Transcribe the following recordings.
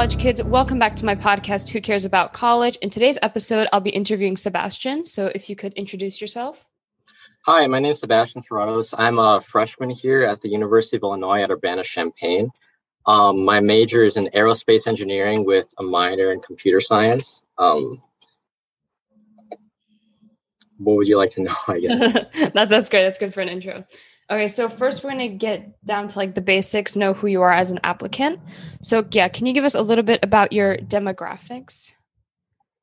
college kids? Welcome back to my podcast, Who Cares About College? In today's episode, I'll be interviewing Sebastian. So if you could introduce yourself. Hi, my name is Sebastian Serratos. I'm a freshman here at the University of Illinois at Urbana-Champaign. Um, my major is in aerospace engineering with a minor in computer science. Um, what would you like to know? I guess that, that's great. That's good for an intro. Okay, so first we're gonna get down to like the basics, know who you are as an applicant. So yeah, can you give us a little bit about your demographics?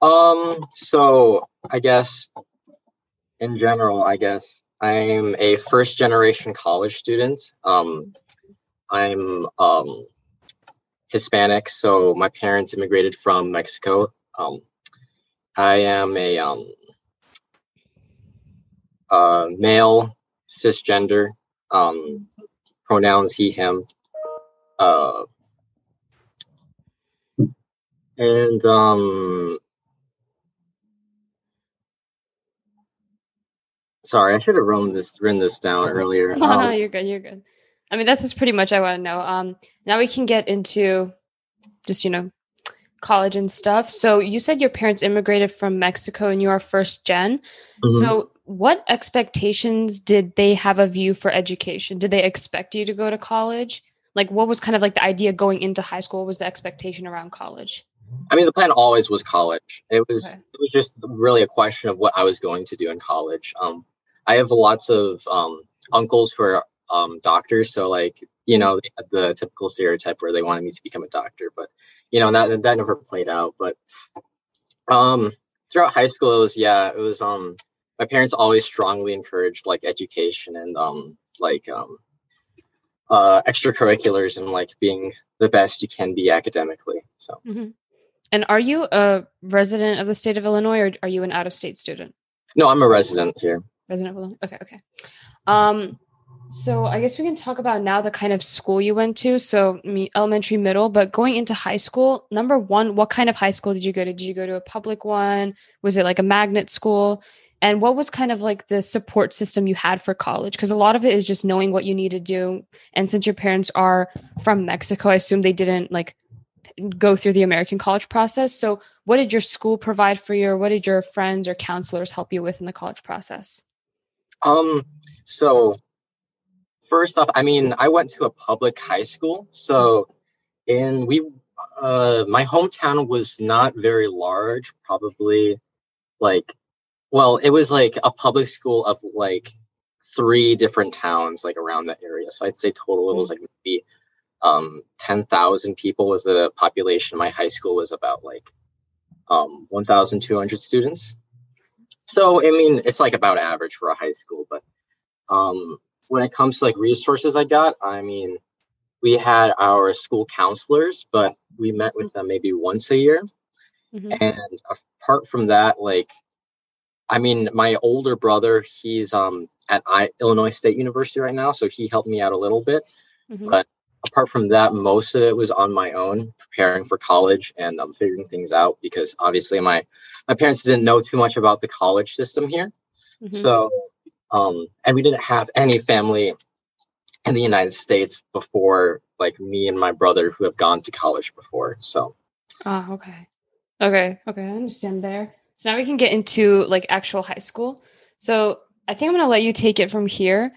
Um, so I guess in general, I guess I'm a first generation college student. Um, I'm um Hispanic, so my parents immigrated from Mexico. Um, I am a um uh, male cisgender um, pronouns he him uh, and um sorry i should have written this written this down earlier. No, um, no you're good you're good. I mean that's just pretty much i want to know. Um now we can get into just you know college and stuff. So you said your parents immigrated from mexico and you are first general mm-hmm. so what expectations did they have of you for education? Did they expect you to go to college? Like, what was kind of like the idea going into high school? What was the expectation around college? I mean, the plan always was college. It was okay. it was just really a question of what I was going to do in college. Um, I have lots of um, uncles who are um, doctors, so like you know they had the typical stereotype where they wanted me to become a doctor, but you know that that never played out. But um, throughout high school, it was yeah, it was um my parents always strongly encouraged like education and um like um uh extracurriculars and like being the best you can be academically so mm-hmm. and are you a resident of the state of illinois or are you an out-of-state student no i'm a resident here resident of illinois okay okay um so I guess we can talk about now the kind of school you went to. So elementary, middle, but going into high school, number one, what kind of high school did you go to? Did you go to a public one? Was it like a magnet school? And what was kind of like the support system you had for college? Because a lot of it is just knowing what you need to do. And since your parents are from mexico i assume they didn't like go through the american college process. So what did your school provide for you or what did your friends or counselors help you with in the college process? Um so first off i mean i went to a public high school. So in we uh my hometown was not very large probably like well, it was like a public school of like three different towns like around that area. So I'd say total it was like maybe um 10,000 people was the population. My high school was about like um 1,200 students. So I mean, it's like about average for a high school, but um when it comes to like resources I got, I mean, we had our school counselors, but we met with them maybe once a year. Mm-hmm. And apart from that, like I mean, my older brother, he's um at I, Illinois State University right now, so he helped me out a little bit. Mm-hmm. But apart from that, most of it was on my own, preparing for college and um, figuring things out because obviously my my parents didn't know too much about the college system here. Mm-hmm. So, um, and we didn't have any family in the United States before, like me and my brother who have gone to college before. So, oh, okay, okay, okay, I understand there. So now we can get into like actual high school. So I think I'm going to let you take it from here.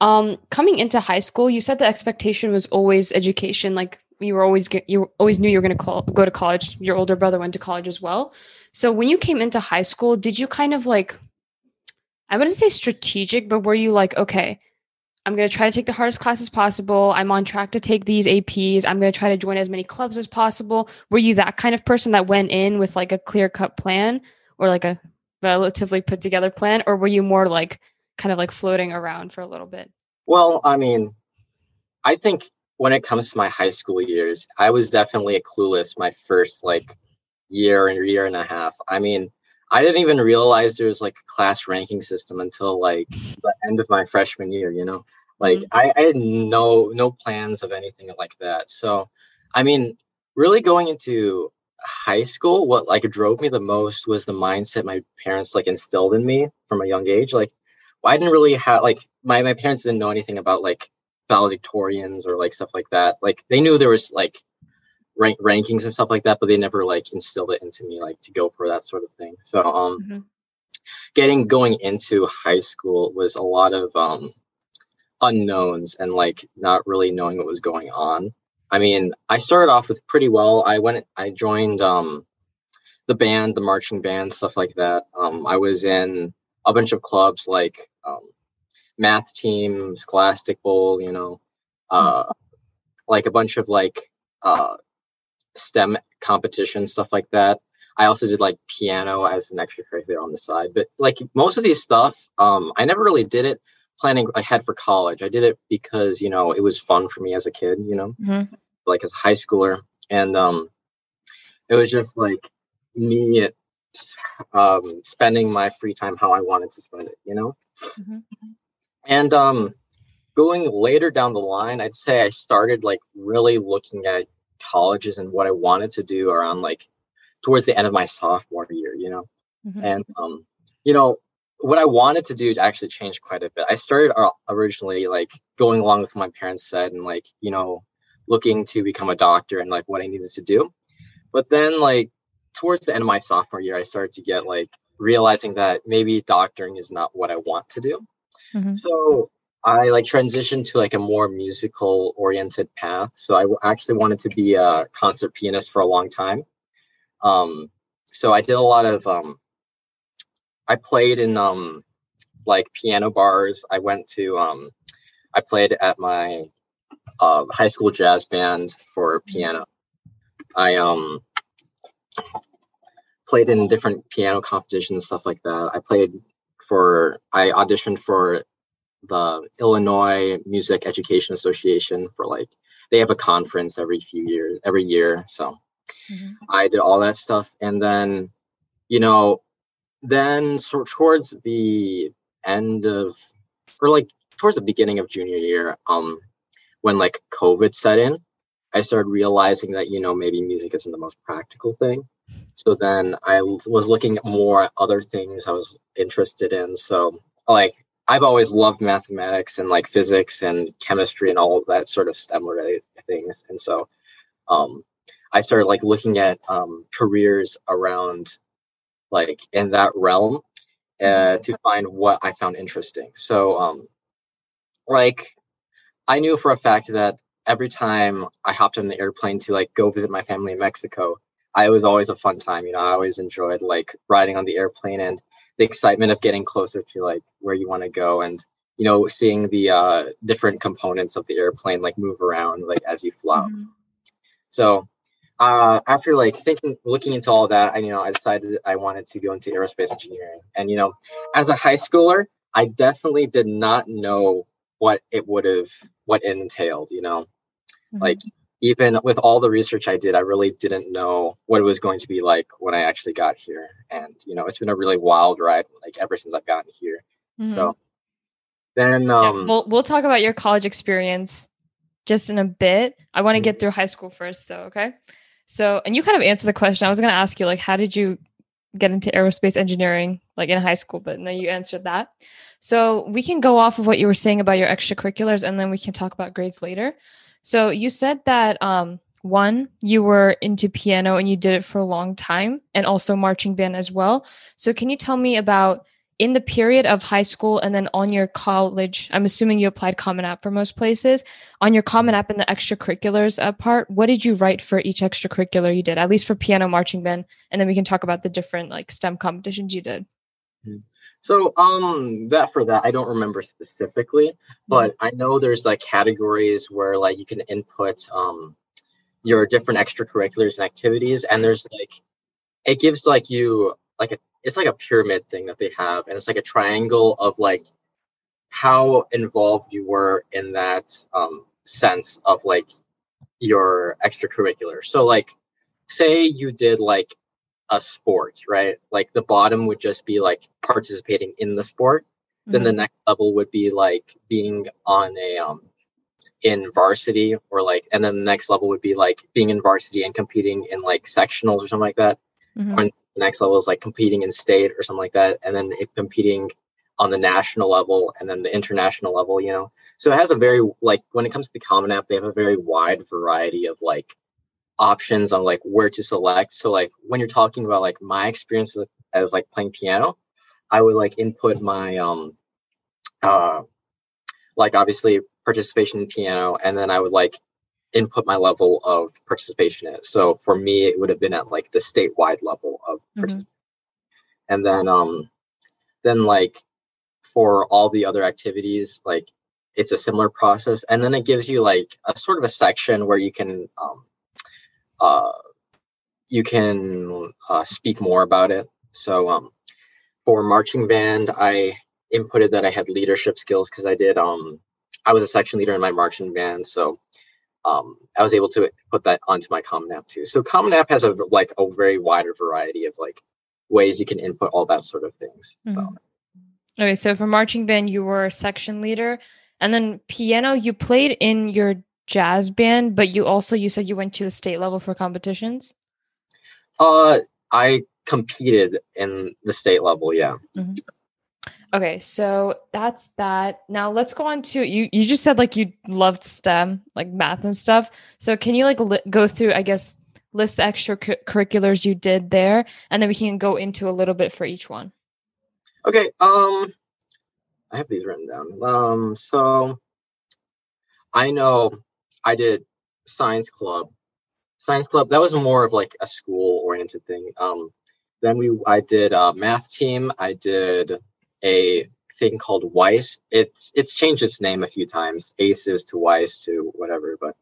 Um, coming into high school, you said the expectation was always education. Like you were always get, you always knew you were going to go to college. Your older brother went to college as well. So when you came into high school, did you kind of like, I wouldn't say strategic, but were you like, okay, I'm going to try to take the hardest classes possible. I'm on track to take these APs. I'm going to try to join as many clubs as possible. Were you that kind of person that went in with like a clear cut plan? Or like a relatively put together plan or were you more like kind of like floating around for a little bit? Well i mean i think when it comes to my high school years i was definitely a clueless my first like year and year and a half. I mean i didn't even realize there was like a class ranking system until like the end of my freshman year you know? Like mm-hmm. I, I had no no plans of anything like that. So i mean really going into high school, what like drove me the most was the mindset my parents like instilled in me from a young age. Like, I didn't really have like my my parents didn't know anything about like valedictorians or like stuff like that. Like they knew there was like rank rankings and stuff like that, but they never like instilled it into me like to go for that sort of thing. So um mm-hmm. getting going into high school was a lot of um unknowns and like not really knowing what was going on. I mean, I started off with pretty well. I went I joined um the band, the marching band, stuff like that. Um I was in a bunch of clubs like um math team, scholastic bowl, you know, uh like a bunch of like uh STEM competition, stuff like that. I also did like piano as an extracurricular on the side. But like most of these stuff, um, I never really did it planning ahead for college. I did it because, you know, it was fun for me as a kid, you know, mm-hmm. Like as a high schooler. And um, it was just like me um, spending my free time how I wanted to spend it, you know? Mm-hmm. And um, going later down the line, I'd say I started like really looking at colleges and what I wanted to do around like towards the end of my sophomore year, you know. Mm-hmm. And um, you know, what I wanted to do actually changed quite a bit. I started uh, originally like going along with what my parents said and like, you know, looking to become a doctor and like what I needed to do. But then like towards the end of my sophomore year, I started to get like realizing that maybe doctoring is not what I want to do. Mm-hmm. So I like transitioned to like a more musical oriented path. So I actually wanted to be a concert pianist for a long time. Um, so I did a lot of um, I played in um, like piano bars. I went to um, I played at my uh, high school jazz band for piano. I um played in different piano competitions, stuff like that. I played for I auditioned for the Illinois Music Education Association for like they have a conference every few years, every year. So mm-hmm. I did all that stuff, and then you know, then so towards the end of or like towards the beginning of junior year, um, when like COVID set in, I started realizing that you know maybe music isn't the most practical thing. So then I was looking at more other things I was interested in. So like I've always loved mathematics and like physics and chemistry and all of that sort of STEM related things. And so um, I started like looking at um, careers around like in that realm uh, to find what I found interesting. So um, like I knew for a fact that every time I hopped on the airplane to like go visit my family in Mexico, I was always a fun time. You know, I always enjoyed like riding on the airplane and the excitement of getting closer to like where you want to go and you know seeing the uh, different components of the airplane like move around like as you fly mm-hmm. so uh, after like thinking looking into all that i you know i decided i wanted to go into aerospace engineering and you know as a high schooler i definitely did not know what it would have what it entailed you know mm-hmm. like even with all the research I did, I really didn't know what it was going to be like when I actually got here. And you know, it's been a really wild ride, like ever since I've gotten here. Mm-hmm. So then, um, yeah, we'll we'll talk about your college experience just in a bit. I want to mm-hmm. get through high school first, though. Okay. So, and you kind of answered the question. I was going to ask you, like, how did you get into aerospace engineering, like in high school? But then you answered that. So we can go off of what you were saying about your extracurriculars, and then we can talk about grades later. So you said that um, one, you were into piano and you did it for a long time, and also marching band as well. So can you tell me about in the period of high school and then on your college? I'm assuming you applied Common App for most places. On your Common App and the extracurriculars uh, part, what did you write for each extracurricular you did? At least for piano, marching band, and then we can talk about the different like STEM competitions you did. Mm-hmm. So um that for that I don't remember specifically, but mm-hmm. I know there's like categories where like you can input um your different extracurriculars and activities and there's like it gives like you like a it's like a pyramid thing that they have and it's like a triangle of like how involved you were in that um sense of like your extracurricular. So like say you did like a sport, right? Like the bottom would just be like participating in the sport. Mm-hmm. Then the mm-hmm. next level would be like being on a um in varsity or like and then the next level would be like being in varsity and competing in like sectionals or something like that. Mm-hmm. Or the next level is like competing in state or something like that. And then competing on the national level and then the international level, you know. So it has a very like when it comes to the Common App, they have a very wide variety of like options on like where to select. So like when you're talking about like my experience as like playing piano, I would like input my um uh like obviously participation in piano and then I would like input my level of participation in it. So for me it would have been at like the statewide level of mm-hmm. and then um then like for all the other activities like it's a similar process and then it gives you like a sort of a section where you can um uh you can uh, speak more about it so um for marching band, I inputted that I had leadership skills because I did um I was a section leader in my marching band, so um, I was able to put that onto my Common App too. So Common App has a like a very wider variety of like ways you can input all that sort of things. Mm-hmm. So. Okay, so for marching band, you were a section leader, and then piano, you played in your jazz band, but you also you said you went to the state level for competitions. Uh, I competed in the state level. Yeah. Mm-hmm. Okay, so that's that. Now let's go on to you. You just said like you loved STEM, like math and stuff. So can you like li- go through? I guess list the extracurriculars you did there, and then we can go into a little bit for each one. Okay. Um, I have these written down. Um, so I know I did science club. Science club that was more of like a school oriented thing. Um, then we I did a math team. I did a thing called WYSE. It's it's changed its name a few times, ACES to WYSE to whatever, but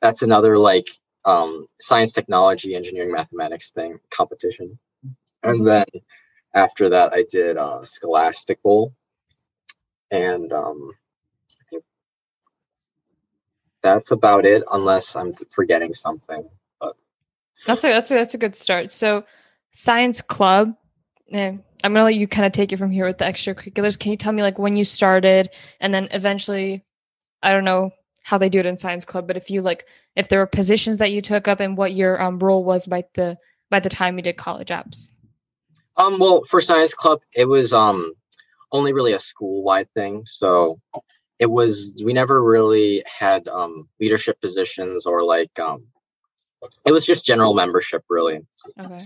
that's another like um, science, technology, engineering, mathematics thing competition. And then after that, I did uh, Scholastic Bowl, and um, that's about it, unless I'm forgetting something. But that's a that's a that's a good start. So science club. I'm gonna let you kind of take it from here with the extracurriculars. Can you tell me like when you started and then eventually, I don't know how they do it in science club, but if you like if there were positions that you took up and what your um, role was by the by the time you did college apps. Um. Well, for science club, it was um only really a school wide thing. So it was we never really had um leadership positions or like um it was just general membership really. Okay.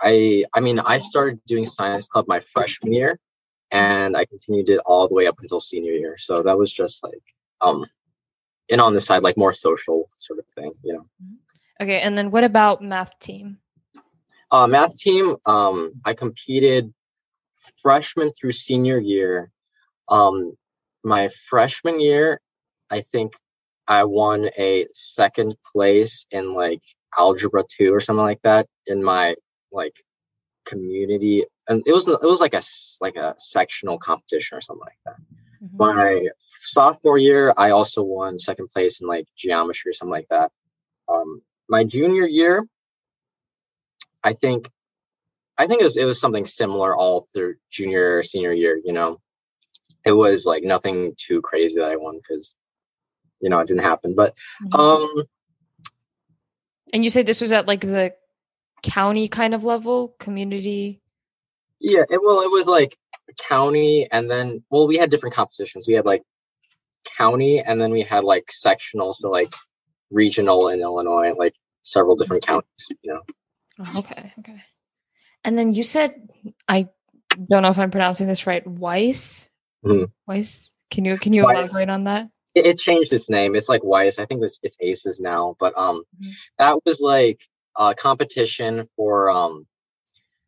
I I mean I started doing science club my freshman year and I continued it all the way up until senior year. So that was just like um and on the side like more social sort of thing, you know. Mm-hmm. Okay, and then what about math team? Uh math team, um I competed freshman through senior year. Um my freshman year, I think I won a second place in like algebra 2 or something like that in my like community and it was it was like a like a sectional competition or something like that. Mm-hmm. my sophomore year i also won second place in like geometry or something like that. Um my junior year i think i think it was, it was something similar all through junior senior year you know it was like nothing too crazy that i won because you know it didn't happen but mm-hmm. um and you say this was at like the county kind of level, community? Yeah, it, well, it was like county, and then well, we had different compositions. We had like county, and then we had like sectional, so like regional in Illinois, like several different counties. You know. Oh, okay. Okay. And then you said I don't know if I'm pronouncing this right. WYSE. Mm-hmm. WYSE. Can you can you WYSE. elaborate on that? It, it, changed its name. It's like WYSE. I think it's, it's Aces now, but um, mm-hmm. that was like a competition for um,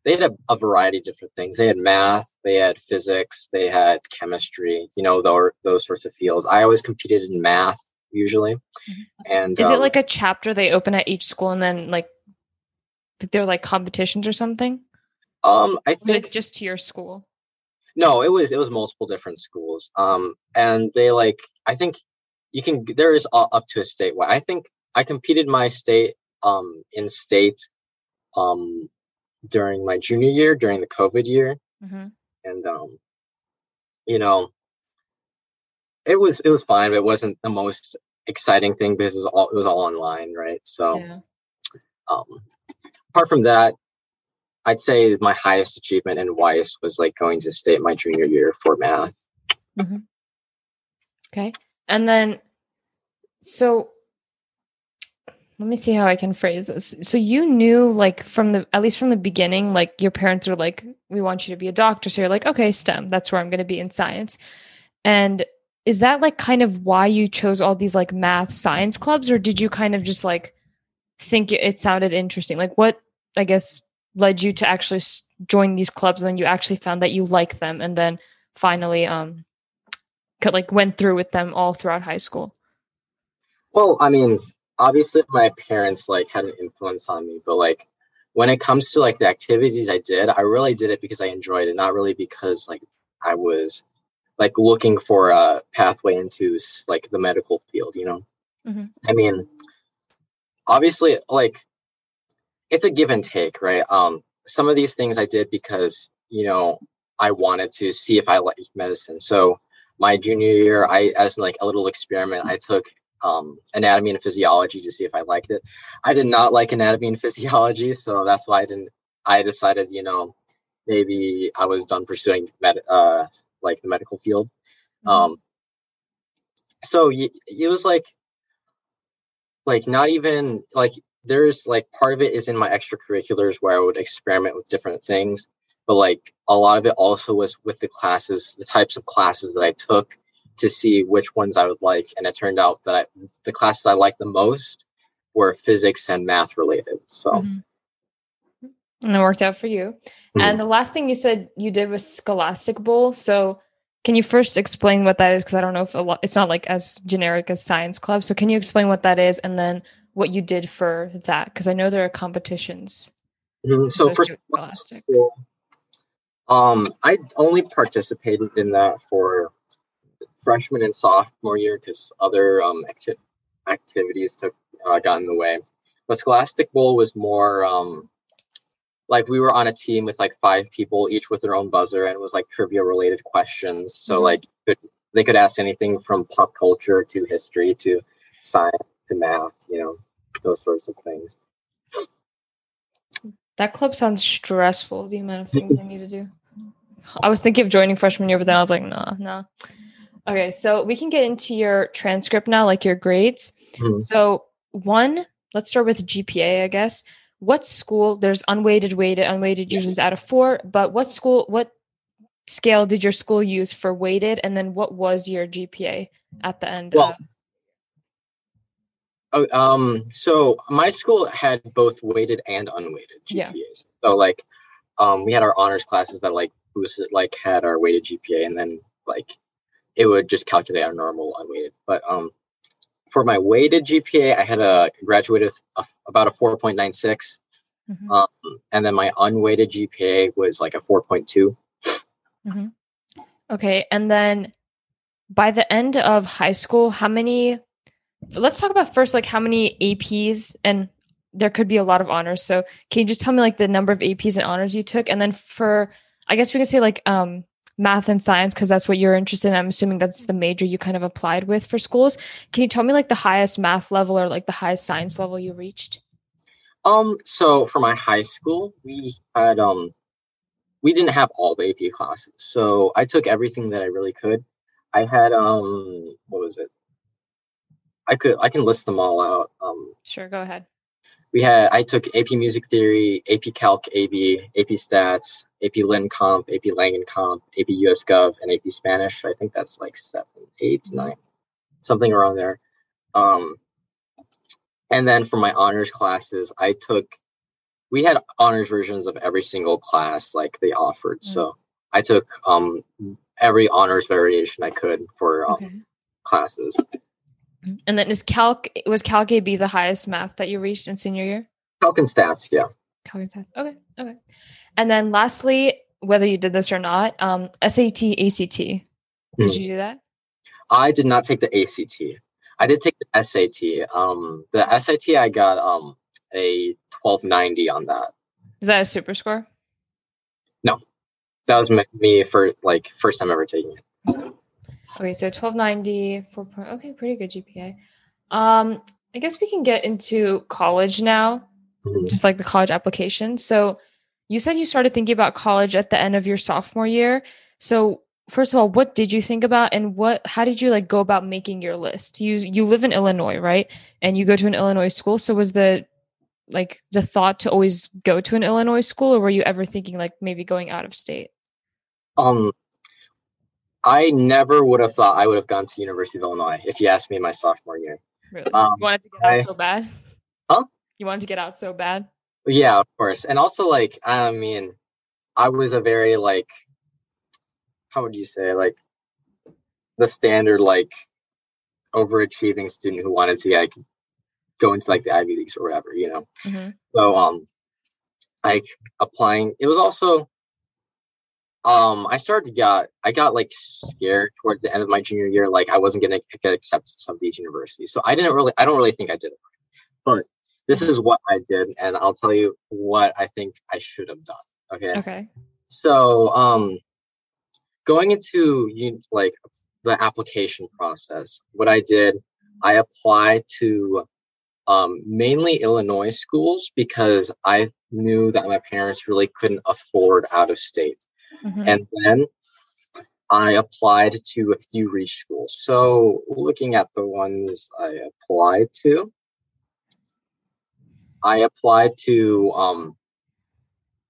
they had a, a, variety of different things. They had math, they had physics, they had chemistry. You know, those those sorts of fields. I always competed in math usually. Mm-hmm. And is um, it like a chapter they open at each school, and then like they're like competitions or something? Um, I think just to your school. No, it was it was multiple different schools. Um, and they like I think you can there is up to a statewide. I think I competed my state um, in state um, during my junior year, during the COVID year, mm-hmm. and um, you know, it was it was fine, but it wasn't the most exciting thing because it was all it was all online, right? So, yeah. um, apart from that, I'd say my highest achievement in WYSE was like going to state my junior year for math. Mm-hmm. Okay, and then so let me see how I can phrase this. So you knew like from the at least from the beginning, like your parents were like, we want you to be a doctor. So you're like, okay, STEM, that's where I'm gonna be in science. And is that like kind of why you chose all these like math science clubs, or did you kind of just like think it, it sounded interesting? Like what I guess led you to actually join these clubs and then you actually found that you like them and then finally um could, like went through with them all throughout high school? Well, I mean, obviously my parents like had an influence on me, but like when it comes to like the activities I did, I really did it because I enjoyed it, not really because like I was like looking for a pathway into like the medical field, you know. Mm-hmm. I mean, obviously like it's a give and take, right? Um some of these things I did because, you know, I wanted to see if I liked medicine. So my junior year, I as like a little experiment, I took um, anatomy and physiology to see if I liked it. I did not like anatomy and physiology, so that's why I didn't. I decided, you know, maybe I was done pursuing med, uh, like the medical field. Mm-hmm. Um, so y- it was like, like not even like there's like part of it is in my extracurriculars where I would experiment with different things, but like a lot of it also was with the classes, the types of classes that I took to see which ones I would like. And it turned out that I, the classes I liked the most were physics and math related. So. Mm-hmm. And it worked out for you. Mm-hmm. And the last thing you said you did was Scholastic Bowl. So can you first explain what that is? Because I don't know if a lot, it's not like as generic as Science Club. So can you explain what that is and then what you did for that? Because I know there are competitions. Mm-hmm. So for Scholastic, um, I only participated in that for freshman and sophomore year because other um, acti- activities took uh, got in the way. But Scholastic Bowl was more um, like we were on a team with like five people, each with their own buzzer, and it was like trivia related questions. So mm-hmm. like could, they could ask anything from pop culture to history to science to math, you know, those sorts of things. That club sounds stressful. The amount of things I need to do. I was thinking of joining freshman year, but then I was like, nah, nah. Okay, so we can get into your transcript now, like your grades. Mm-hmm. So, one, let's start with GPA, I guess. What school, there's unweighted, weighted, unweighted usually is out of four, but what school, what scale did your school use for weighted? And then what was your GPA at the end? Well, of- oh, um, so my school had both weighted and unweighted GPAs. Yeah. So, like, um, we had our honors classes that like boosted, like, had our weighted GPA, and then like it would just calculate our normal unweighted. But um, for my weighted GPA, I had a graduated a, about a 4.96. Mm-hmm. Um, and then my unweighted GPA was like a 4.2. Mm-hmm. Okay. And then by the end of high school, how many, let's talk about first, like how many APs and there could be a lot of honors. So can you just tell me like the number of APs and honors you took? And then for, I guess we can say like um, math and science because that's what you're interested in. I'm assuming that's the major you kind of applied with for schools. Can you tell me like the highest math level or like the highest science level you reached? Um, so for my high school, we had um we didn't have all the AP classes. So I took everything that I really could. I had um what was it? I could I can list them all out. Um Sure, go ahead we had I took AP Music Theory, AP Calc AB, AP Stats, AP Lit Comp, AP Lang Comp, AP US Gov, and AP Spanish. I think that's like seven, eight, nine, something around there. Um, and then for my honors classes, I took we had honors versions of every single class like they offered. Mm-hmm. So I took um every honors variation I could for um, okay. classes. And then is calc was calc AB the highest math that you reached in senior year? Calc and stats, yeah. Calc and stats. Okay, okay. And then lastly, whether you did this or not, um, SAT, ACT. Did mm. you do that? I did not take the ACT. I did take the SAT. Um, the SAT I got um a twelve ninety on that. Is that a super score? No, that was me for like first time ever taking it. Okay, so 1290, 4 point, okay, pretty good GPA. Um, I guess we can get into college now, mm-hmm. just like the college application. So you said you started thinking about college at the end of your sophomore year. So first of all, what did you think about and what how did you like go about making your list? You you live in Illinois, right? And you go to an Illinois school. So was the like the thought to always go to an Illinois school or were you ever thinking like maybe going out of state? Um I never would have thought I would have gone to University of Illinois if you asked me my sophomore year. Really? Um, you wanted to get out so bad? Huh? You wanted to get out so bad? Yeah, of course. And also like I mean, I was a very like how would you say like the standard like overachieving student who wanted to like go into like the Ivy Leagues or whatever, you know. Mhm. So um like applying it was also um I started to got I got like scared towards the end of my junior year like I wasn't gonna get accepted to some of these universities. So I didn't really I don't really think I did it. But this is what I did and I'll tell you what I think I should have done. Okay. Okay. So, um, going into you like the application process, what I did, I applied to um, mainly Illinois schools because I knew that my parents really couldn't afford out of state. Mhm. And then I applied to a few reach schools. So, looking at the ones I applied to, I applied to um,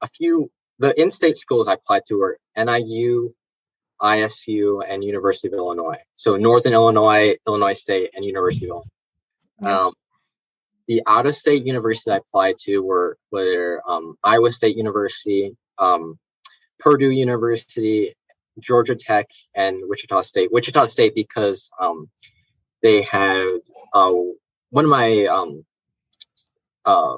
a few. The in-state schools I applied to were NIU, ISU, and University of Illinois. So Northern Illinois, Illinois State, and University of Illinois. Um, the out-of-state university I applied to were were um, Iowa State University, um, Purdue University, Georgia Tech, and Wichita State. Wichita State because um, they had uh, one of my um, uh,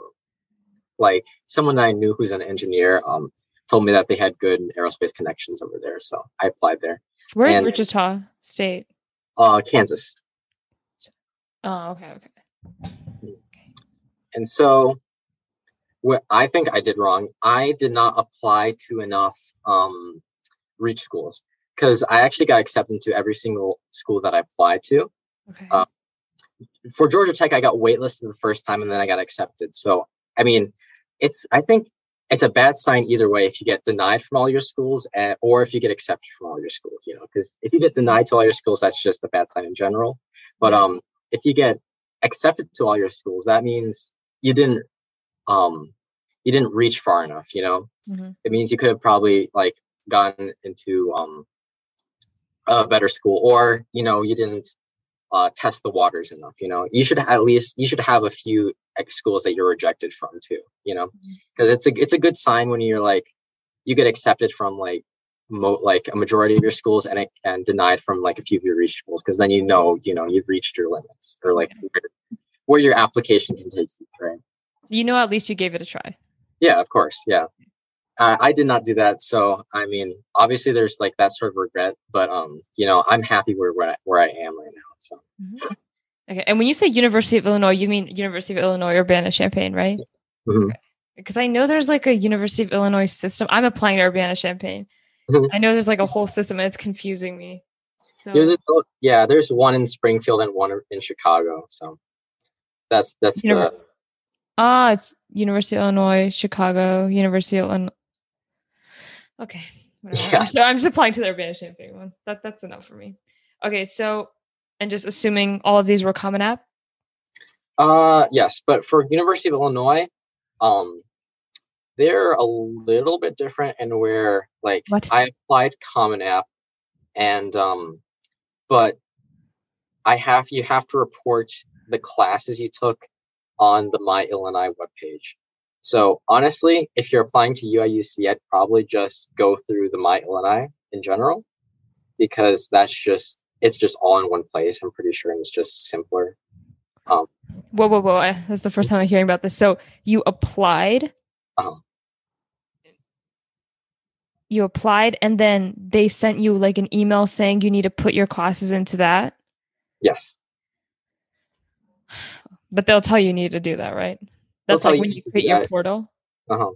like someone that I knew who's an engineer um, told me that they had good aerospace connections over there, so I applied there. Where's and- Wichita State? Uh, Kansas. Oh, okay, okay. And so what I think I did wrong, I did not apply to enough um, reach schools because I actually got accepted into every single school that I applied to. Okay. Uh, For Georgia Tech, I got waitlisted the first time and then I got accepted. So, I mean, it's, I think it's a bad sign either way if you get denied from all your schools and, or if you get accepted from all your schools, you know, because if you get denied to all your schools, that's just a bad sign in general. But um, if you get accepted to all your schools, that means you didn't um you didn't reach far enough you know? Mhm. it means you could have probably like gotten into um a better school or you know you didn't uh test the waters enough you know? You should at least you should have a few schools that you're rejected from too you know? Because it's a it's a good sign when you're like you get accepted from like mo- like a majority of your schools and it, and denied from like a few of your reach schools because then you know you know you've reached your limits or like where, where your application can take you right You know, at least you gave it a try. yeah, of course. Yeah. Uh, I did not do that. So, I mean, obviously there's like that sort of regret, but, um, you know, I'm happy where, where, I, where I am right now. So, Okay. And when you say University of Illinois, you mean University of Illinois Urbana Champaign, right? mhm. Because I know there's like a University of Illinois system. I'm applying to Urbana Champaign. Mhm. I know there's like a whole system and it's confusing me. So there's a, yeah, there's one in Springfield and one in Chicago. So that's, that's Univer- the, ah, it's University of Illinois, Chicago, University of Illinois. Okay. Whatever. Yeah. So I'm just applying to the Urbana Champaign one. That that's enough for me. Okay, so and just assuming all of these were Common App. uh, yes, but for University of Illinois, um, they're a little bit different in where like What? I applied Common App and um but I have you have to report the classes you took on the My Illinois webpage. So honestly, if you're applying to UIUC, I'd probably just go through the My Illinois in general because that's just it's just all in one place. I'm pretty sure and it's just simpler. Whoa, whoa, whoa! I- That's the first time I'm hearing about this. So you applied. Uh-huh. You applied, and then they sent you like an email saying you need to put your classes into that. Yes. But they'll tell you you need to do that, right? That's like you when you you need to create your portal. Uh-huh.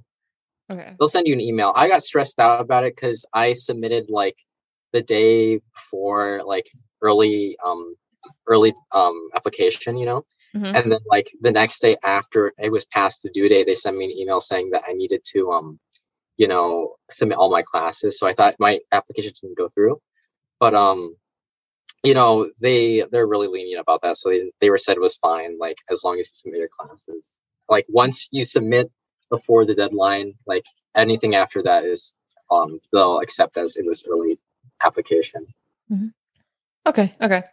Okay. they'll send you an email. I got stressed out about it because I submitted like the day before like early um early um application, you know, Mhm. and then like the next day after it was past the due date, they sent me an email saying that I needed to um you know submit all my classes. So I thought my application didn't go through, but um you know they they're really lenient about that so they, they were said it was fine like as long as you submit your classes like once you submit before the deadline like anything after that is um they'll accept as it was early application Okay, okay.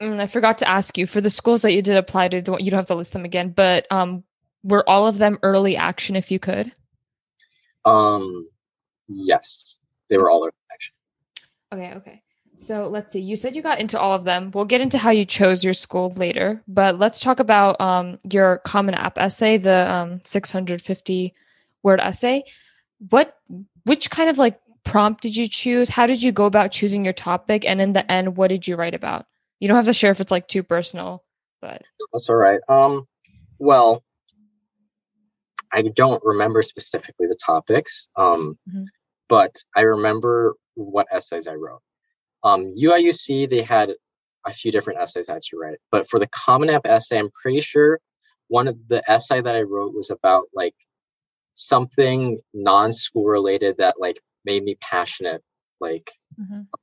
Mm, I forgot to ask you for the schools that you did apply to. The you don't have to list them again, but um, were all of them early action? If you could. um yes they were all early action Okay, okay. So let's see. You said you got into all of them. We'll get into how you chose your school later, but let's talk about um, your Common App essay, the um, 650 word essay. What, which kind of like prompt did you choose? How did you go about choosing your topic? And in the end, what did you write about? You don't have to share if it's like too personal, but That's all right. Um, well, I don't remember specifically the topics, um, Mhm. but I remember what essays I wrote. Um, UIUC they had a few different essays I had to write, but for the Common App essay, I'm pretty sure one of the essay that I wrote was about like something non-school related that like made me passionate, like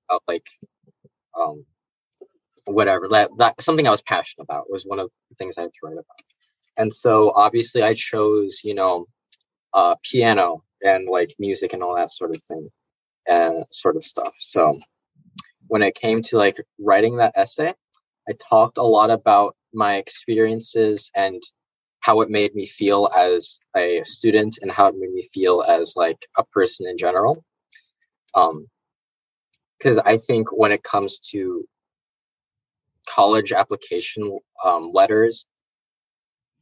about like um whatever that that something I was passionate about was one of the things I had to write about. And so obviously I chose, you know, uh piano and like music and all that sort of thing and sort of stuff. So when it came to like writing that essay, I talked a lot about my experiences and how it made me feel as a student and how it made me feel as like a person in general. Um because I think when it comes to college application um, letters,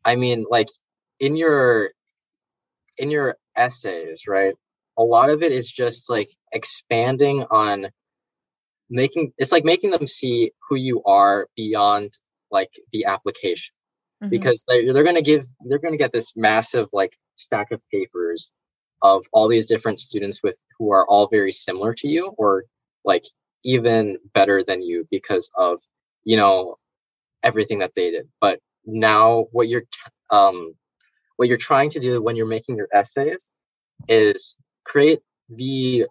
I mean, like in your in your essays, right? A lot of it is just like expanding on making it's like making them see who you are beyond like the application Mhm. because they're, they're going to give they're going to get this massive like stack of papers of all these different students with who are all very similar to you or like even better than you because of you know everything that they did but now what you're um what you're trying to do when you're making your essays is create the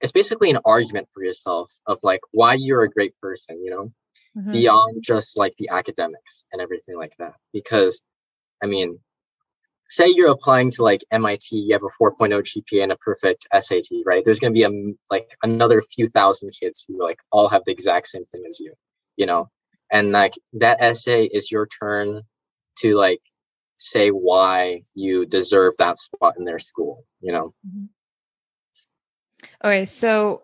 it's basically an argument for yourself of like why you're a great person you know Mhm. beyond just like the academics and everything like that. Because, I mean, say you're applying to like MIT, you have a 4.0 GPA and a perfect SAT, right? There's going to be a, like another few thousand kids who like all have the exact same thing as you, you know, and like that essay is your turn to like say why you deserve that spot in their school, you know. Okay, so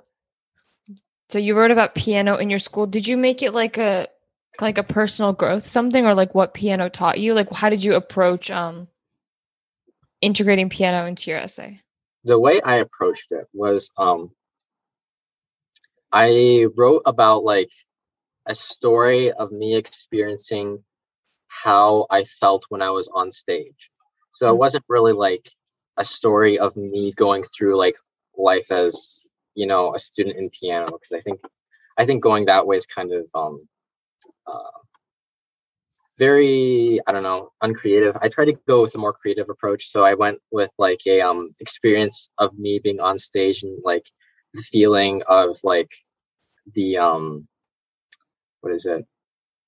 so you wrote about piano in your school. Did you make it like a like a personal growth something or like what piano taught you? Like how did you approach um integrating piano into your essay? the way I approached it was um I wrote about like a story of me experiencing how I felt when I was on stage. So it Mm. wasn't really like a story of me going through like life as, you know, a student in piano because I think I think going that way is kind of um uh very I don't know uncreative. I tried to go with a more creative approach, so I went with like a um experience of me being on stage and like the feeling of like the um what is it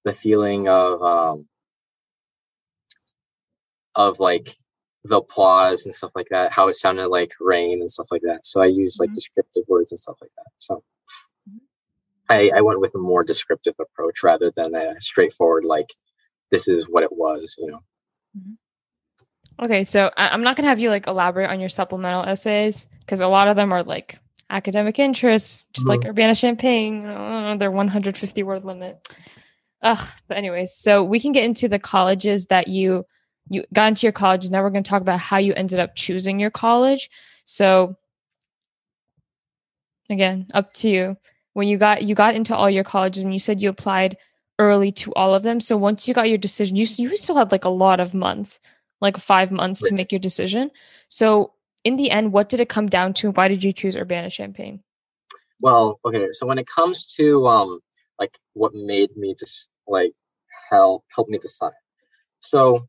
the feeling of um of like the applause and stuff like that how it sounded like rain and stuff like that so i used like Mhm. descriptive words and stuff like that so Mhm. i i went with a more descriptive approach rather than a straightforward like this is what it was you know Okay, so I'm not gonna have you like elaborate on your supplemental essays because a lot of them are like academic interests, just like Urbana Champaign. Uh, their 150 word limit. Ugh. But anyways, so we can get into the colleges that you you got into your colleges. Now we're gonna talk about how you ended up choosing your college. So again, up to you. When you got you got into all your colleges and you said you applied early to all of them. So once you got your decision, you you still had like a lot of months like five months to make your decision. So in the end, what did it come down to? Why did you choose Urbana Champaign? well okay so when it comes to um like what made me just like help help me decide so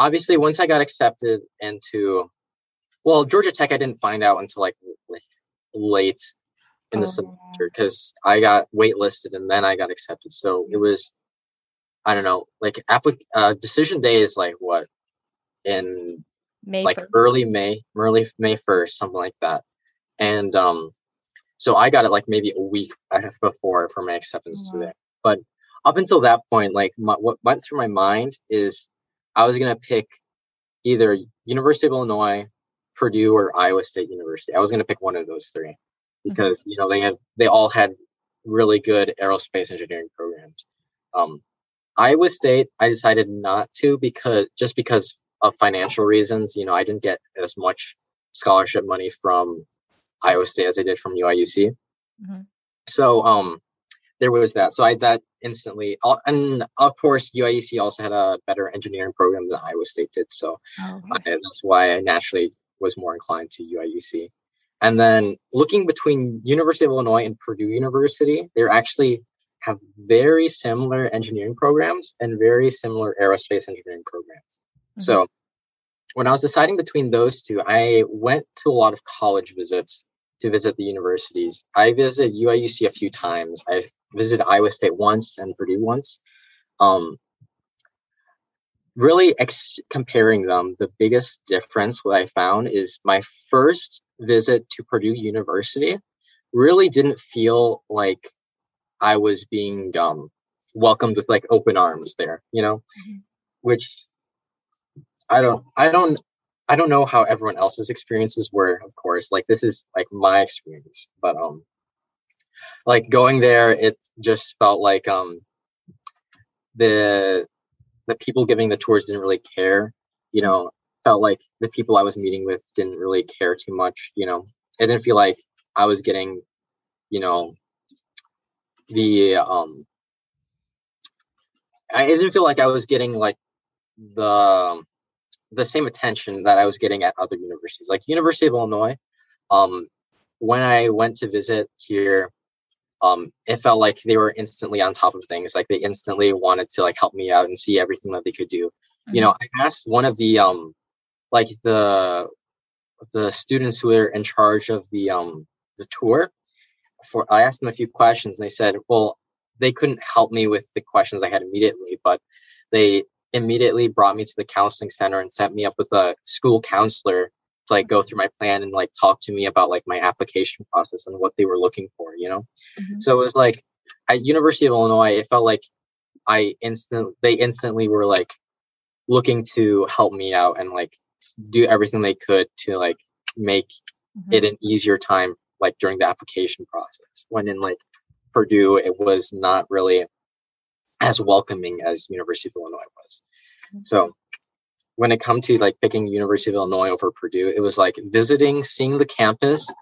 obviously once i got accepted into well georgia tech i didn't find out until like like late in the oh. semester because I got waitlisted and then I got accepted. So it was, I don't know, like applic- uh, decision day is like what in May like 1st. early May, early May first, something like that. And um, so I got it like maybe a week before for my acceptance oh, today. But up until that point, like my, what went through my mind is I was gonna pick either University of Illinois, Purdue, or Iowa State University. I was gonna pick one of those three mm-hmm. because mm-hmm. you know they have they all had really good aerospace engineering programs. Um, Iowa State, I decided not to because just because of financial reasons. You know, I didn't get as much scholarship money from Iowa State as I did from UIUC. Mm-hmm. So um, there was that. So I that instantly, and of course UIUC also had a better engineering program than Iowa State did. So oh, okay. I, that's why I naturally was more inclined to UIUC. And then looking between University of Illinois and Purdue University, they're actually have very similar engineering programs and very similar aerospace engineering programs. Mm-hmm. So when I was deciding between those two, I went to a lot of college visits to visit the universities. I visited UIUC a few times. I visited Iowa State once and Purdue once. Um, really ex- comparing them, the biggest difference what I found is my first visit to Purdue University really didn't feel like I was being um, welcomed with like open arms there, you know, mm-hmm. which I don't, I don't, I don't know how everyone else's experiences were. Of course, like this is like my experience, but um, like going there, it just felt like um, the the people giving the tours didn't really care. You know, felt like the people I was meeting with didn't really care too much. You know, it didn't feel like I was getting, you know, the um, I didn't feel like I was getting like the the same attention that I was getting at other universities, like University of Illinois. Um, when I went to visit here, um, it felt like they were instantly on top of things. Like they instantly wanted to like help me out and see everything that they could do. Mm-hmm. You know, I asked one of the um, like the the students who were in charge of the um the tour for I asked them a few questions and they said, well, they couldn't help me with the questions I had immediately, but they immediately brought me to the counseling center and set me up with a school counselor to like go through my plan and like talk to me about like my application process and what they were looking for you know mm-hmm. so it was like at university of illinois it felt like i instant they instantly were like looking to help me out and like do everything they could to like make mm-hmm. it an easier time like during the application process when in like purdue it was not really as welcoming as University of Illinois was. So when it come to like picking University of Illinois over Purdue, it was like visiting, seeing the campus,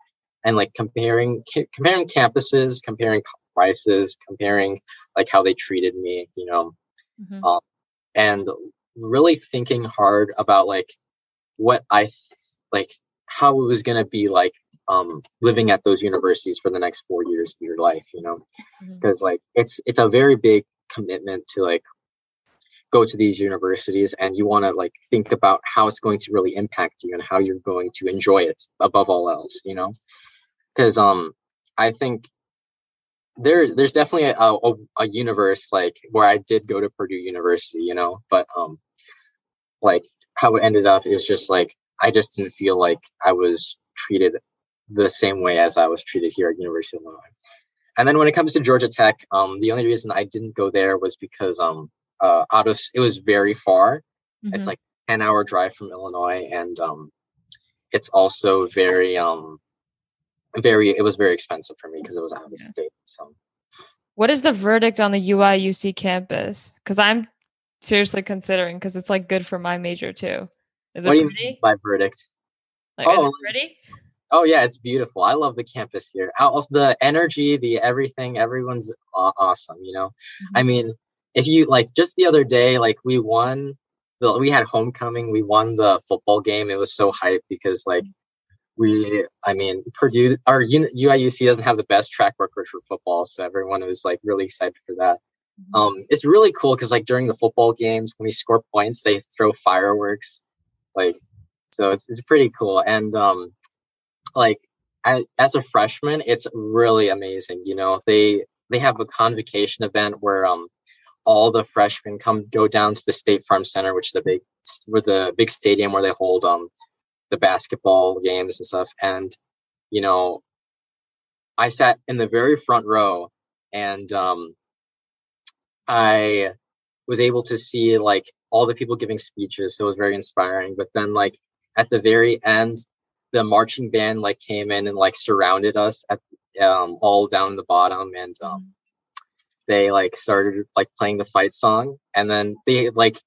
and like comparing comparing campuses, comparing prices, comparing like how they treated me, you know, mm-hmm. um, and really thinking hard about like what I th- like how it was gonna be like um, living at those universities for the next four years of your life, you know, because mm-hmm. like it's it's a very big commitment to like go to these universities and you want to like think about how it's going to really impact you and how you're going to enjoy it above all else you know? Because um i think there's there's definitely a, a, a, universe like where i did go to purdue university you know? But um like how it ended up is just like i just didn't feel like i was treated the same way as i was treated here at university of illinois and then when it comes to Georgia Tech, um, the only reason I didn't go there was because um, uh, out of it was very far. Mm-hmm. It's like ten hour drive from Illinois, and um, it's also very um, very. It was very expensive for me because it was out of yeah. state. So, what is the verdict on the UIUC campus? Because I'm seriously considering because it's like good for my major too. Is it pretty? by verdict? Like, oh, is it pretty? Oh yeah, it's beautiful. I love the campus here. the energy, the everything, everyone's awesome. You know, mm-hmm. I mean, if you like, just the other day, like we won. The, we had homecoming. We won the football game. It was so hype because like we, I mean, Purdue, our UIUC doesn't have the best track record for football, so everyone was like really excited for that. Mm-hmm. Um, it's really cool because like during the football games, when we score points, they throw fireworks, like so it's, it's pretty cool. And um, like I, as a freshman, it's really amazing. You know, they they have a convocation event where um all the freshmen come go down to the State Farm Center, which is a big with the big stadium where they hold um the basketball games and stuff. And you know, I sat in the very front row, and um, I was able to see like all the people giving speeches, so it was very inspiring. But then, like at the very end, the marching band like came in and like surrounded us at um, all down the bottom, and um, they like started like playing the fight song, and then they like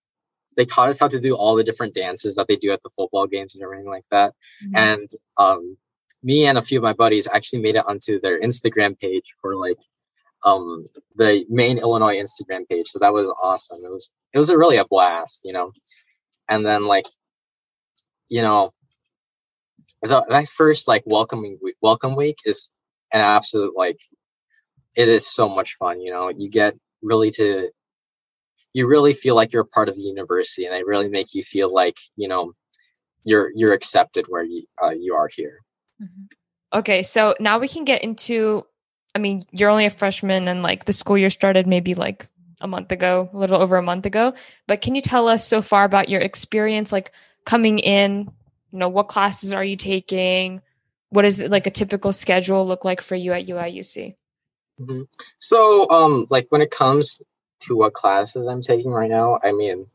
they taught us how to do all the different dances that they do at the football games and everything like that. Mm-hmm. And um, me and a few of my buddies actually made it onto their Instagram page for like um the main Illinois Instagram page. So that was awesome. It was it was a really a blast, you know. And then like you know the, that first like welcoming week, welcome week is an absolute like it is so much fun, you know. You get really to you really feel like you're part of the university and they really make you feel like, you know, you're you're accepted where you uh, you are here. Mm-hmm. Okay, so now we can get into I mean, you're only a freshman and like the school year started maybe like a month ago, a little over a month ago. But can you tell us so far about your experience like coming in, you know, what classes are you taking? What does like a typical schedule look like for you at UIUC? Mm-hmm. So, um, like when it comes to what classes I'm taking right now, I mean,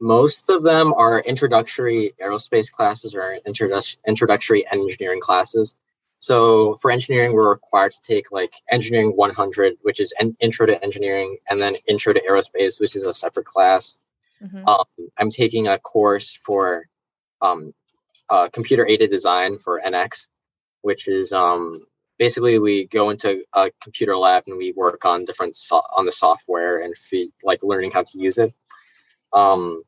most of them are introductory aerospace classes or introductory engineering classes. So for engineering, we're required to take like engineering 100, which is an intro to engineering, and then intro to aerospace, which is a separate class. Mm-hmm. Um, I'm taking a course for um, uh, computer aided design for NX, which is um, basically we go into a computer lab and we work on different so- on the software and feed, like learning how to use it. Um,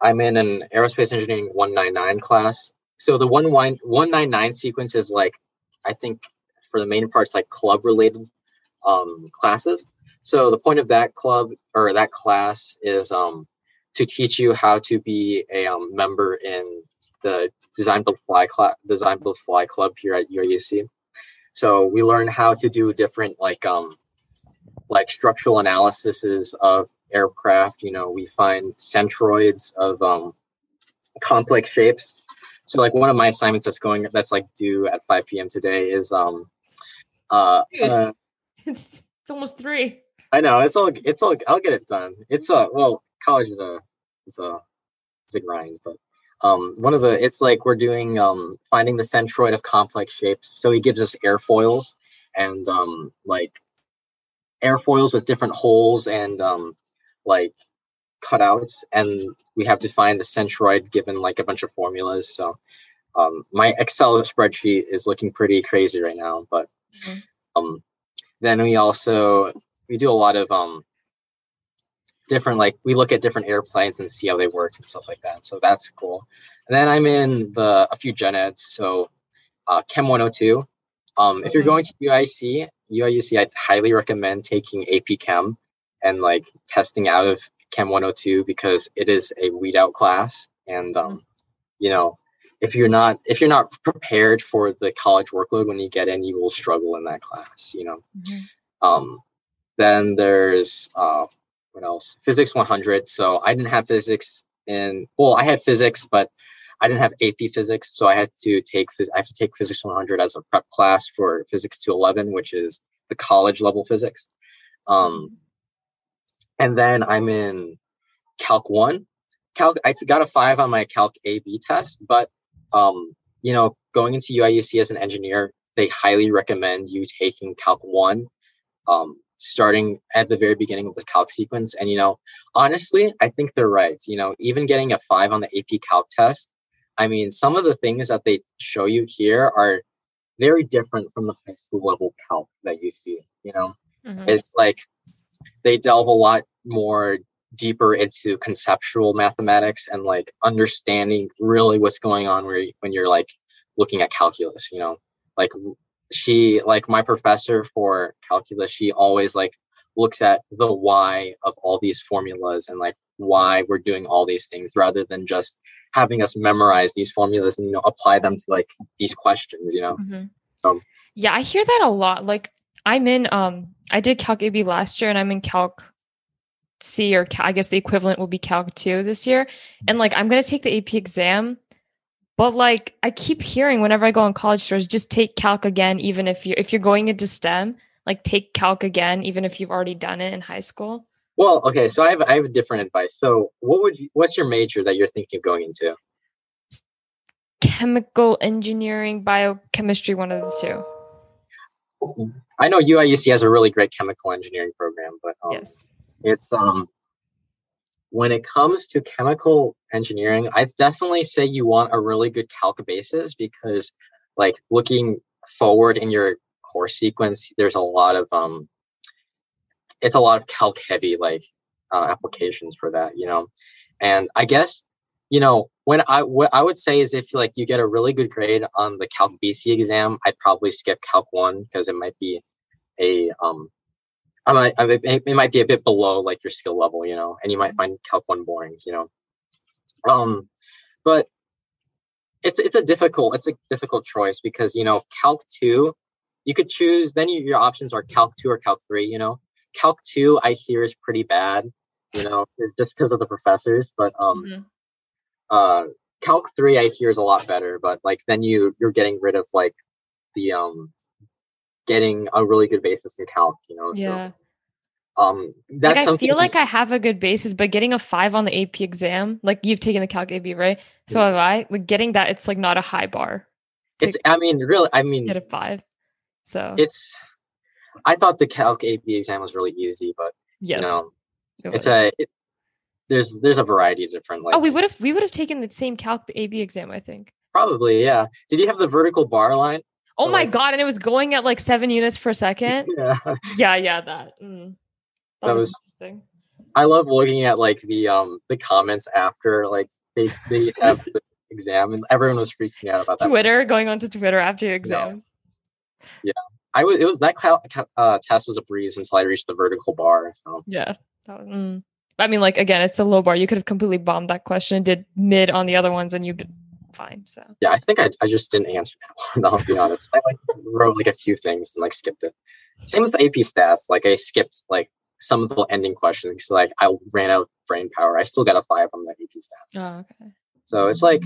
I'm in an aerospace engineering 199 class. So the 199 sequence is like I think for the main parts like club related um, classes. So the point of that club or that class is um, to teach you how to be a um, member in the Design Build Fly class, Design Build Fly Club here at UIUC. So we learn how to do different like um like structural analyses of aircraft. You know, we find centroids of um, complex shapes so like one of my assignments that's going that's like due at 5 p.m. today is um uh, uh it's it's almost three. I know it's all it's all I'll get it done. It's a well college is a it's a it's a grind, but um one of the it's like we're doing um finding the centroid of complex shapes. So he gives us airfoils and um like airfoils with different holes and um like cutouts and we have to find the centroid given like a bunch of formulas. So um, my Excel spreadsheet is looking pretty crazy right now. But mm-hmm. um, then we also we do a lot of um, different like we look at different airplanes and see how they work and stuff like that. So that's cool. And then I'm in the a few gen eds. So uh, Chem 102. Um, if you're mm-hmm. going to UIC, UIUC, I'd highly recommend taking AP Chem and like testing out of Chem 102 because it is a weed out class, and um, you know, if you're not if you're not prepared for the college workload when you get in, you will struggle in that class. You know, mm-hmm. um, then there's uh, what else? Physics 100. So I didn't have physics in well, I had physics, but I didn't have AP physics, so I had to take I have to take physics 100 as a prep class for physics 211, which is the college level physics. Um, and then I'm in Calc one. Calc, I got a five on my Calc AB test, but um, you know, going into UIUC as an engineer, they highly recommend you taking Calc one, um, starting at the very beginning of the Calc sequence. And you know, honestly, I think they're right. You know, even getting a five on the AP Calc test, I mean, some of the things that they show you here are very different from the high school level Calc that you see. You know, mm-hmm. it's like they delve a lot more deeper into conceptual mathematics and like understanding really what's going on where when you're like looking at calculus you know like she like my professor for calculus she always like looks at the why of all these formulas and like why we're doing all these things rather than just having us memorize these formulas and you know apply them to like these questions you know Mhm. Um, yeah, I hear that a lot. Like I'm in um I did Calc AB last year and I'm in Calc C or Cal- I guess the equivalent will be Calc 2 this year. And like I'm going to take the AP exam. But like I keep hearing whenever I go on college tours just take Calc again even if you are if you're going into STEM, like take Calc again even if you've already done it in high school. well okay so i have i have a different advice so what would you what's your major that you're thinking of going into Chemical engineering, biochemistry, one of the two. i know uiuc has a really great chemical engineering program but um, yes. it's um when it comes to chemical engineering i definitely say you want a really good calc basis because like looking forward in your course sequence there's a lot of um it's a lot of calc heavy like uh, applications for that you know? And i guess you know when i what i would say is if like you get a really good grade on the calc bc exam i'd probably skip calc 1 because it might be a um I might, I might, it might be a bit below like your skill level, you know, and you might find Calc one boring, you know. Um, but it's it's a difficult it's a difficult choice because you know Calc two, you could choose. Then you, your options are Calc two or Calc three. You know, Calc two I hear is pretty bad, you know, it's just because of the professors. But um, Mhm. uh, Calc three I hear is a lot better. But like then you you're getting rid of like the um getting a really good basis in calc you know so Yeah. um Like that's I something feel like I have a good basis, but getting a five on the AP exam, like you've taken the Calc AB, right? So Mm. have I. Like getting that, it's like not a high bar. it's i mean really i mean Get a five. So it's i thought the calc ab exam was really easy but yes, you know it it's a it, there's there's a variety of different like oh, we would have we would have taken the same Calc AB exam, I think. probably yeah did you have the vertical bar line Oh my like- god, and it was going at like seven units per second. yeah yeah, yeah, that. Mm. That, That was, i love looking at like the um the comments after like they they have the exam and everyone was freaking out about that Twitter going on to Twitter after your exams. Yeah. I was it was that uh, test was a breeze until i reached the vertical bar so Yeah. That was, mm. I mean, like again, it's a low bar. You could have completely bombed that question did mid on the other ones, and been fine. So yeah i think i, I just didn't answer that one i'll be honest i like wrote like a few things and like skipped it same with ap stats like i skipped like some of the ending questions like i ran out of brain power i still got a five on the ap stats oh, okay. so it's like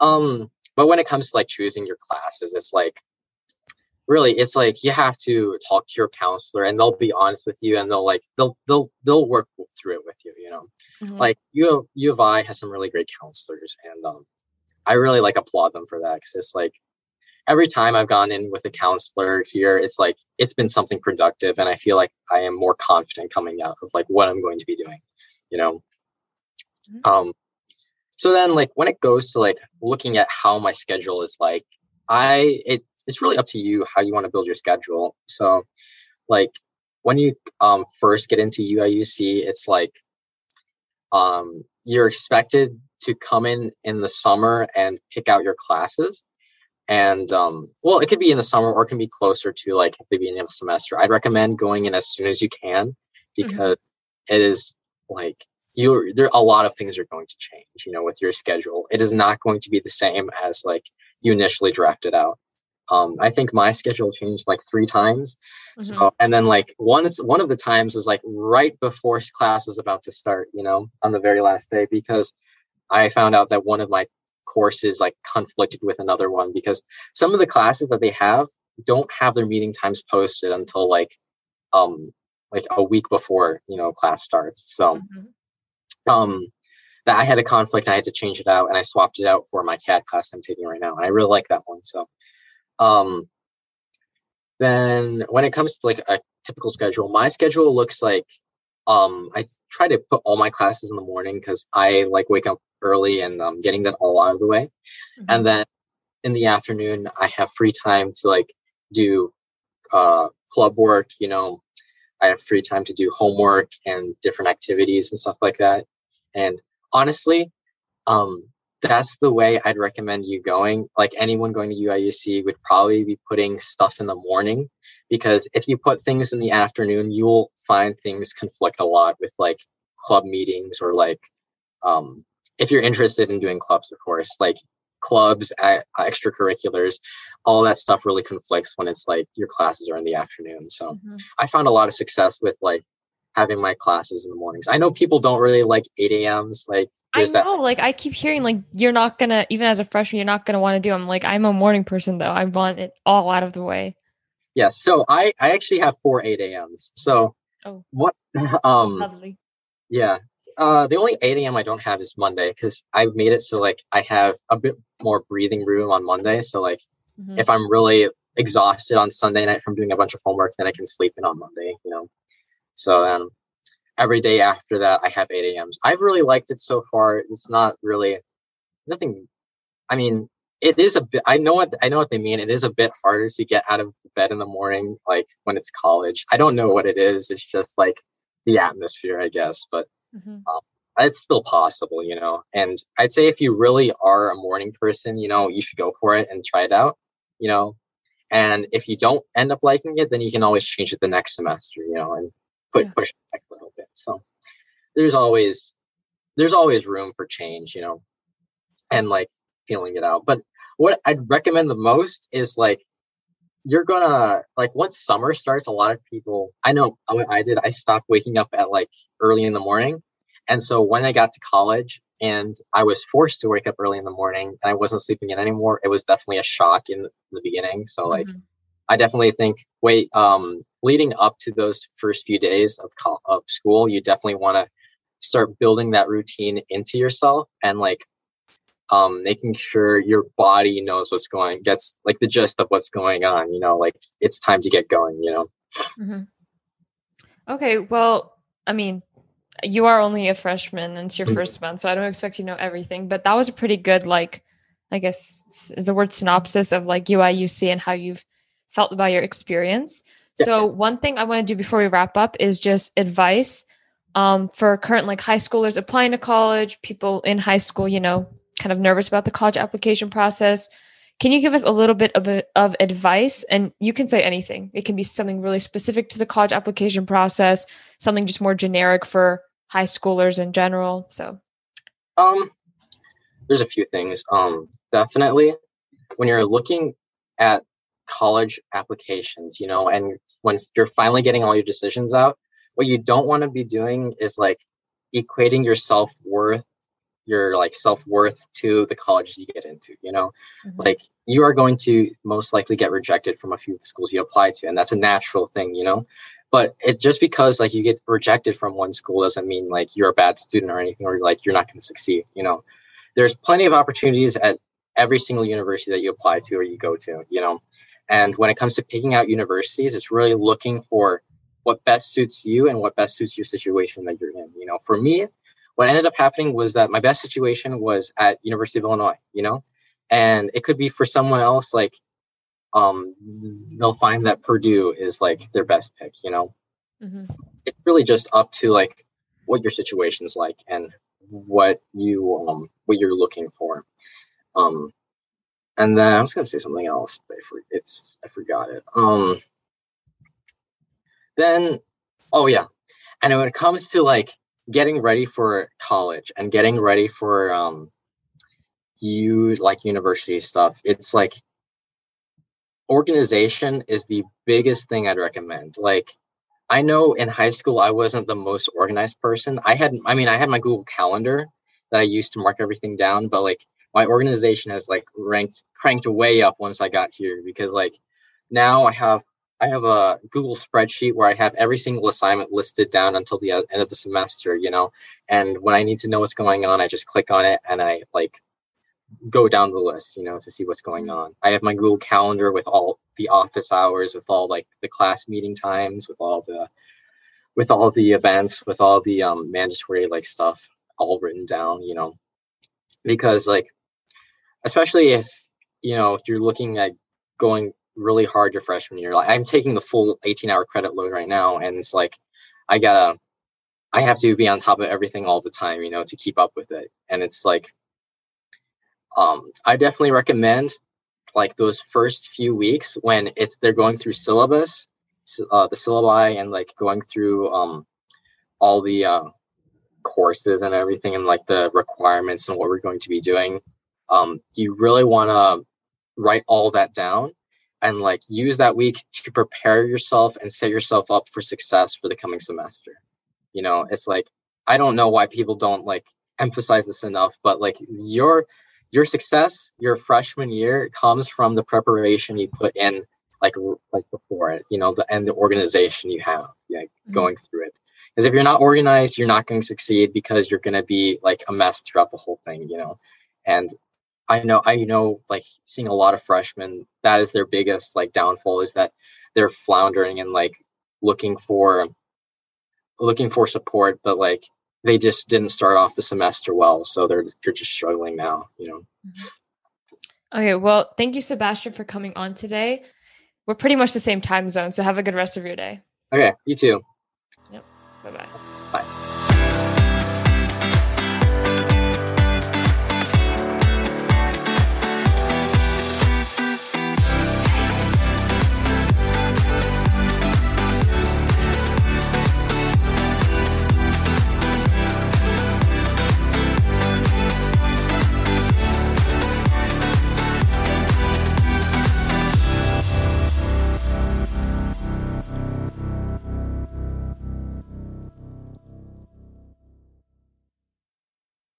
um but when it comes to like choosing your classes it's like really it's like you have to talk to your counselor and they'll be honest with you and they'll like they'll they'll they'll work through it with you you know Mhm. like U of, U of I has some really great counselors, and um, I really like applaud them for that because it's like every time I've gone in with a counselor here, it's like it's been something productive, and I feel like I am more confident coming out of like what I'm going to be doing, you know. Mhm. Um, so then like when it goes to like looking at how my schedule is like, I it it's really up to you how you want to build your schedule. So like when you um first get into UIUC, it's like um, you're expected to come in in the summer and pick out your classes. And um, well it could be in the summer or it can be closer to like the beginning of the semester. I'd recommend going in as soon as you can because it is like you there a lot of things are going to change you know with your schedule. It is not going to be the same as like you initially drafted out. Um, i think my schedule changed like three times. Mhm. so, and then like one one of the times was like right before class was about to start, you know, on the very last day because I found out that one of my courses like conflicted with another one because some of the classes that they have don't have their meeting times posted until like um like a week before, you know, class starts. So, Mhm. um that I had a conflict and I had to change it out and I swapped it out for my CAD class I'm taking right now. And I really like that one. So um then when it comes to like a typical schedule, my schedule looks like um I try to put all my classes in the morning because I like wake up early and um, getting that all out of the way. Mhm. And then in the afternoon I have free time to like do uh club work, you know, I have free time to do homework and different activities and stuff like that. And honestly, um, that's the way I'd recommend you going. Like anyone going to UIUC would probably be putting stuff in the morning because if you put things in the afternoon, you'll find things conflict a lot with like club meetings or like um, if you're interested in doing clubs, of course, like clubs, extracurriculars, all that stuff really conflicts when it's like your classes are in the afternoon. So mm-hmm. I found a lot of success with like having my classes in the mornings. I know people don't really like 8 a.m.s. Like I know, that- like I keep hearing like you're not gonna even as a freshman, you're not gonna want to do them. Like I'm a morning person though. I want it all out of the way. Yes. Yeah, so I I actually have four 8 a.m.s. So oh. what um Lovely. yeah. Uh the only 8 a.m. I don't have is Monday because I've made it so like I have a bit more breathing room on Monday. So like mm-hmm. if I'm really exhausted on Sunday night from doing a bunch of homework, then I can sleep in on Monday, you know. So then every day after that, I have 8 a.m.s. I've really liked it so far. It's not really nothing. I mean, it is a bit. I know what I know what they mean. It is a bit harder to get out of bed in the morning, like when it's college. I don't know what it is. It's just like the atmosphere, I guess. But mm-hmm. um, it's still possible, you know. And I'd say if you really are a morning person, you know, you should go for it and try it out, you know. And if you don't end up liking it, then you can always change it the next semester, you know, and put yeah. push back a little bit. So there's always there's always room for change, you know, and like feeling it out. But what I'd recommend the most is like you're gonna like once summer starts, a lot of people I know what I did, I stopped waking up at like early in the morning. And so when I got to college and I was forced to wake up early in the morning and I wasn't sleeping in anymore, it was definitely a shock in the beginning. So like mm-hmm. I definitely think wait um leading up to those first few days of co- of school, you definitely want to start building that routine into yourself and like um, making sure your body knows what's going gets like the gist of what's going on you know like it's time to get going you know mm-hmm. okay well i mean you are only a freshman and it's your mm-hmm. first month so i don't expect you to know everything but that was a pretty good like i guess is the word synopsis of like ui uc and how you've felt about your experience so one thing I want to do before we wrap up is just advice um, for current like high schoolers applying to college, people in high school, you know, kind of nervous about the college application process. Can you give us a little bit of, a, of advice? And you can say anything. It can be something really specific to the college application process, something just more generic for high schoolers in general. So, um, there's a few things. Um, definitely, when you're looking at college applications, you know, and when you're finally getting all your decisions out, what you don't want to be doing is like equating your self worth, your like self worth to the colleges you get into, you know, mm-hmm. like you are going to most likely get rejected from a few schools you apply to, and that's a natural thing, you know. But it just because like you get rejected from one school doesn't mean like you're a bad student or anything, or like you're not going to succeed, you know. There's plenty of opportunities at every single university that you apply to or you go to, you know. And when it comes to picking out universities, it's really looking for what best suits you and what best suits your situation that you're in. You know, for me, what ended up happening was that my best situation was at University of Illinois, you know, and it could be for someone else like um they'll find that Purdue is like their best pick, you know. Mm-hmm. It's really just up to like what your situation's like and what you um what you're looking for. Um and then I was gonna say something else, but I for, it's I forgot it. Um. Then, oh yeah, and when it comes to like getting ready for college and getting ready for um, you like university stuff, it's like organization is the biggest thing I'd recommend. Like, I know in high school I wasn't the most organized person. I had, I mean, I had my Google Calendar that I used to mark everything down, but like my organization has like ranked cranked way up once I got here because like now I have I have a Google spreadsheet where I have every single assignment listed down until the end of the semester, you know. And when I need to know what's going on, I just click on it and I like go down the list, you know, to see what's going on. I have my Google Calendar with all the office hours, with all like the class meeting times, with all the with all the events, with all the um mandatory like stuff all written down, you know. Because like especially if you know you're looking at going really hard your freshman year. Like I'm taking the full 18 hour credit load right now, and it's like I gotta, I have to be on top of everything all the time, you know, to keep up with it. And it's like, um, I definitely recommend like those first few weeks when it's they're going through syllabus, uh, the syllabi, and like going through um all the uh, courses and everything and like the requirements and what we're going to be doing um, you really want to write all that down and like use that week to prepare yourself and set yourself up for success for the coming semester? You know it's like i don't know why people don't like emphasize this enough but like your your success your freshman year comes from the preparation you put in like like before it you know the and the organization you have yeah mm-hmm. going through it. Because if you're not organized you're not going to succeed because you're going to be like a mess throughout the whole thing you know? And i know i know like seeing a lot of freshmen that is their biggest like downfall is that they're floundering and like looking for looking for support but like they just didn't start off the semester well so they're they're just struggling now you know? Mm-hmm. okay well thank you sebastian for coming on today. We're pretty much the same time zone so have a good rest of your day. Okay you too. Yep bye bye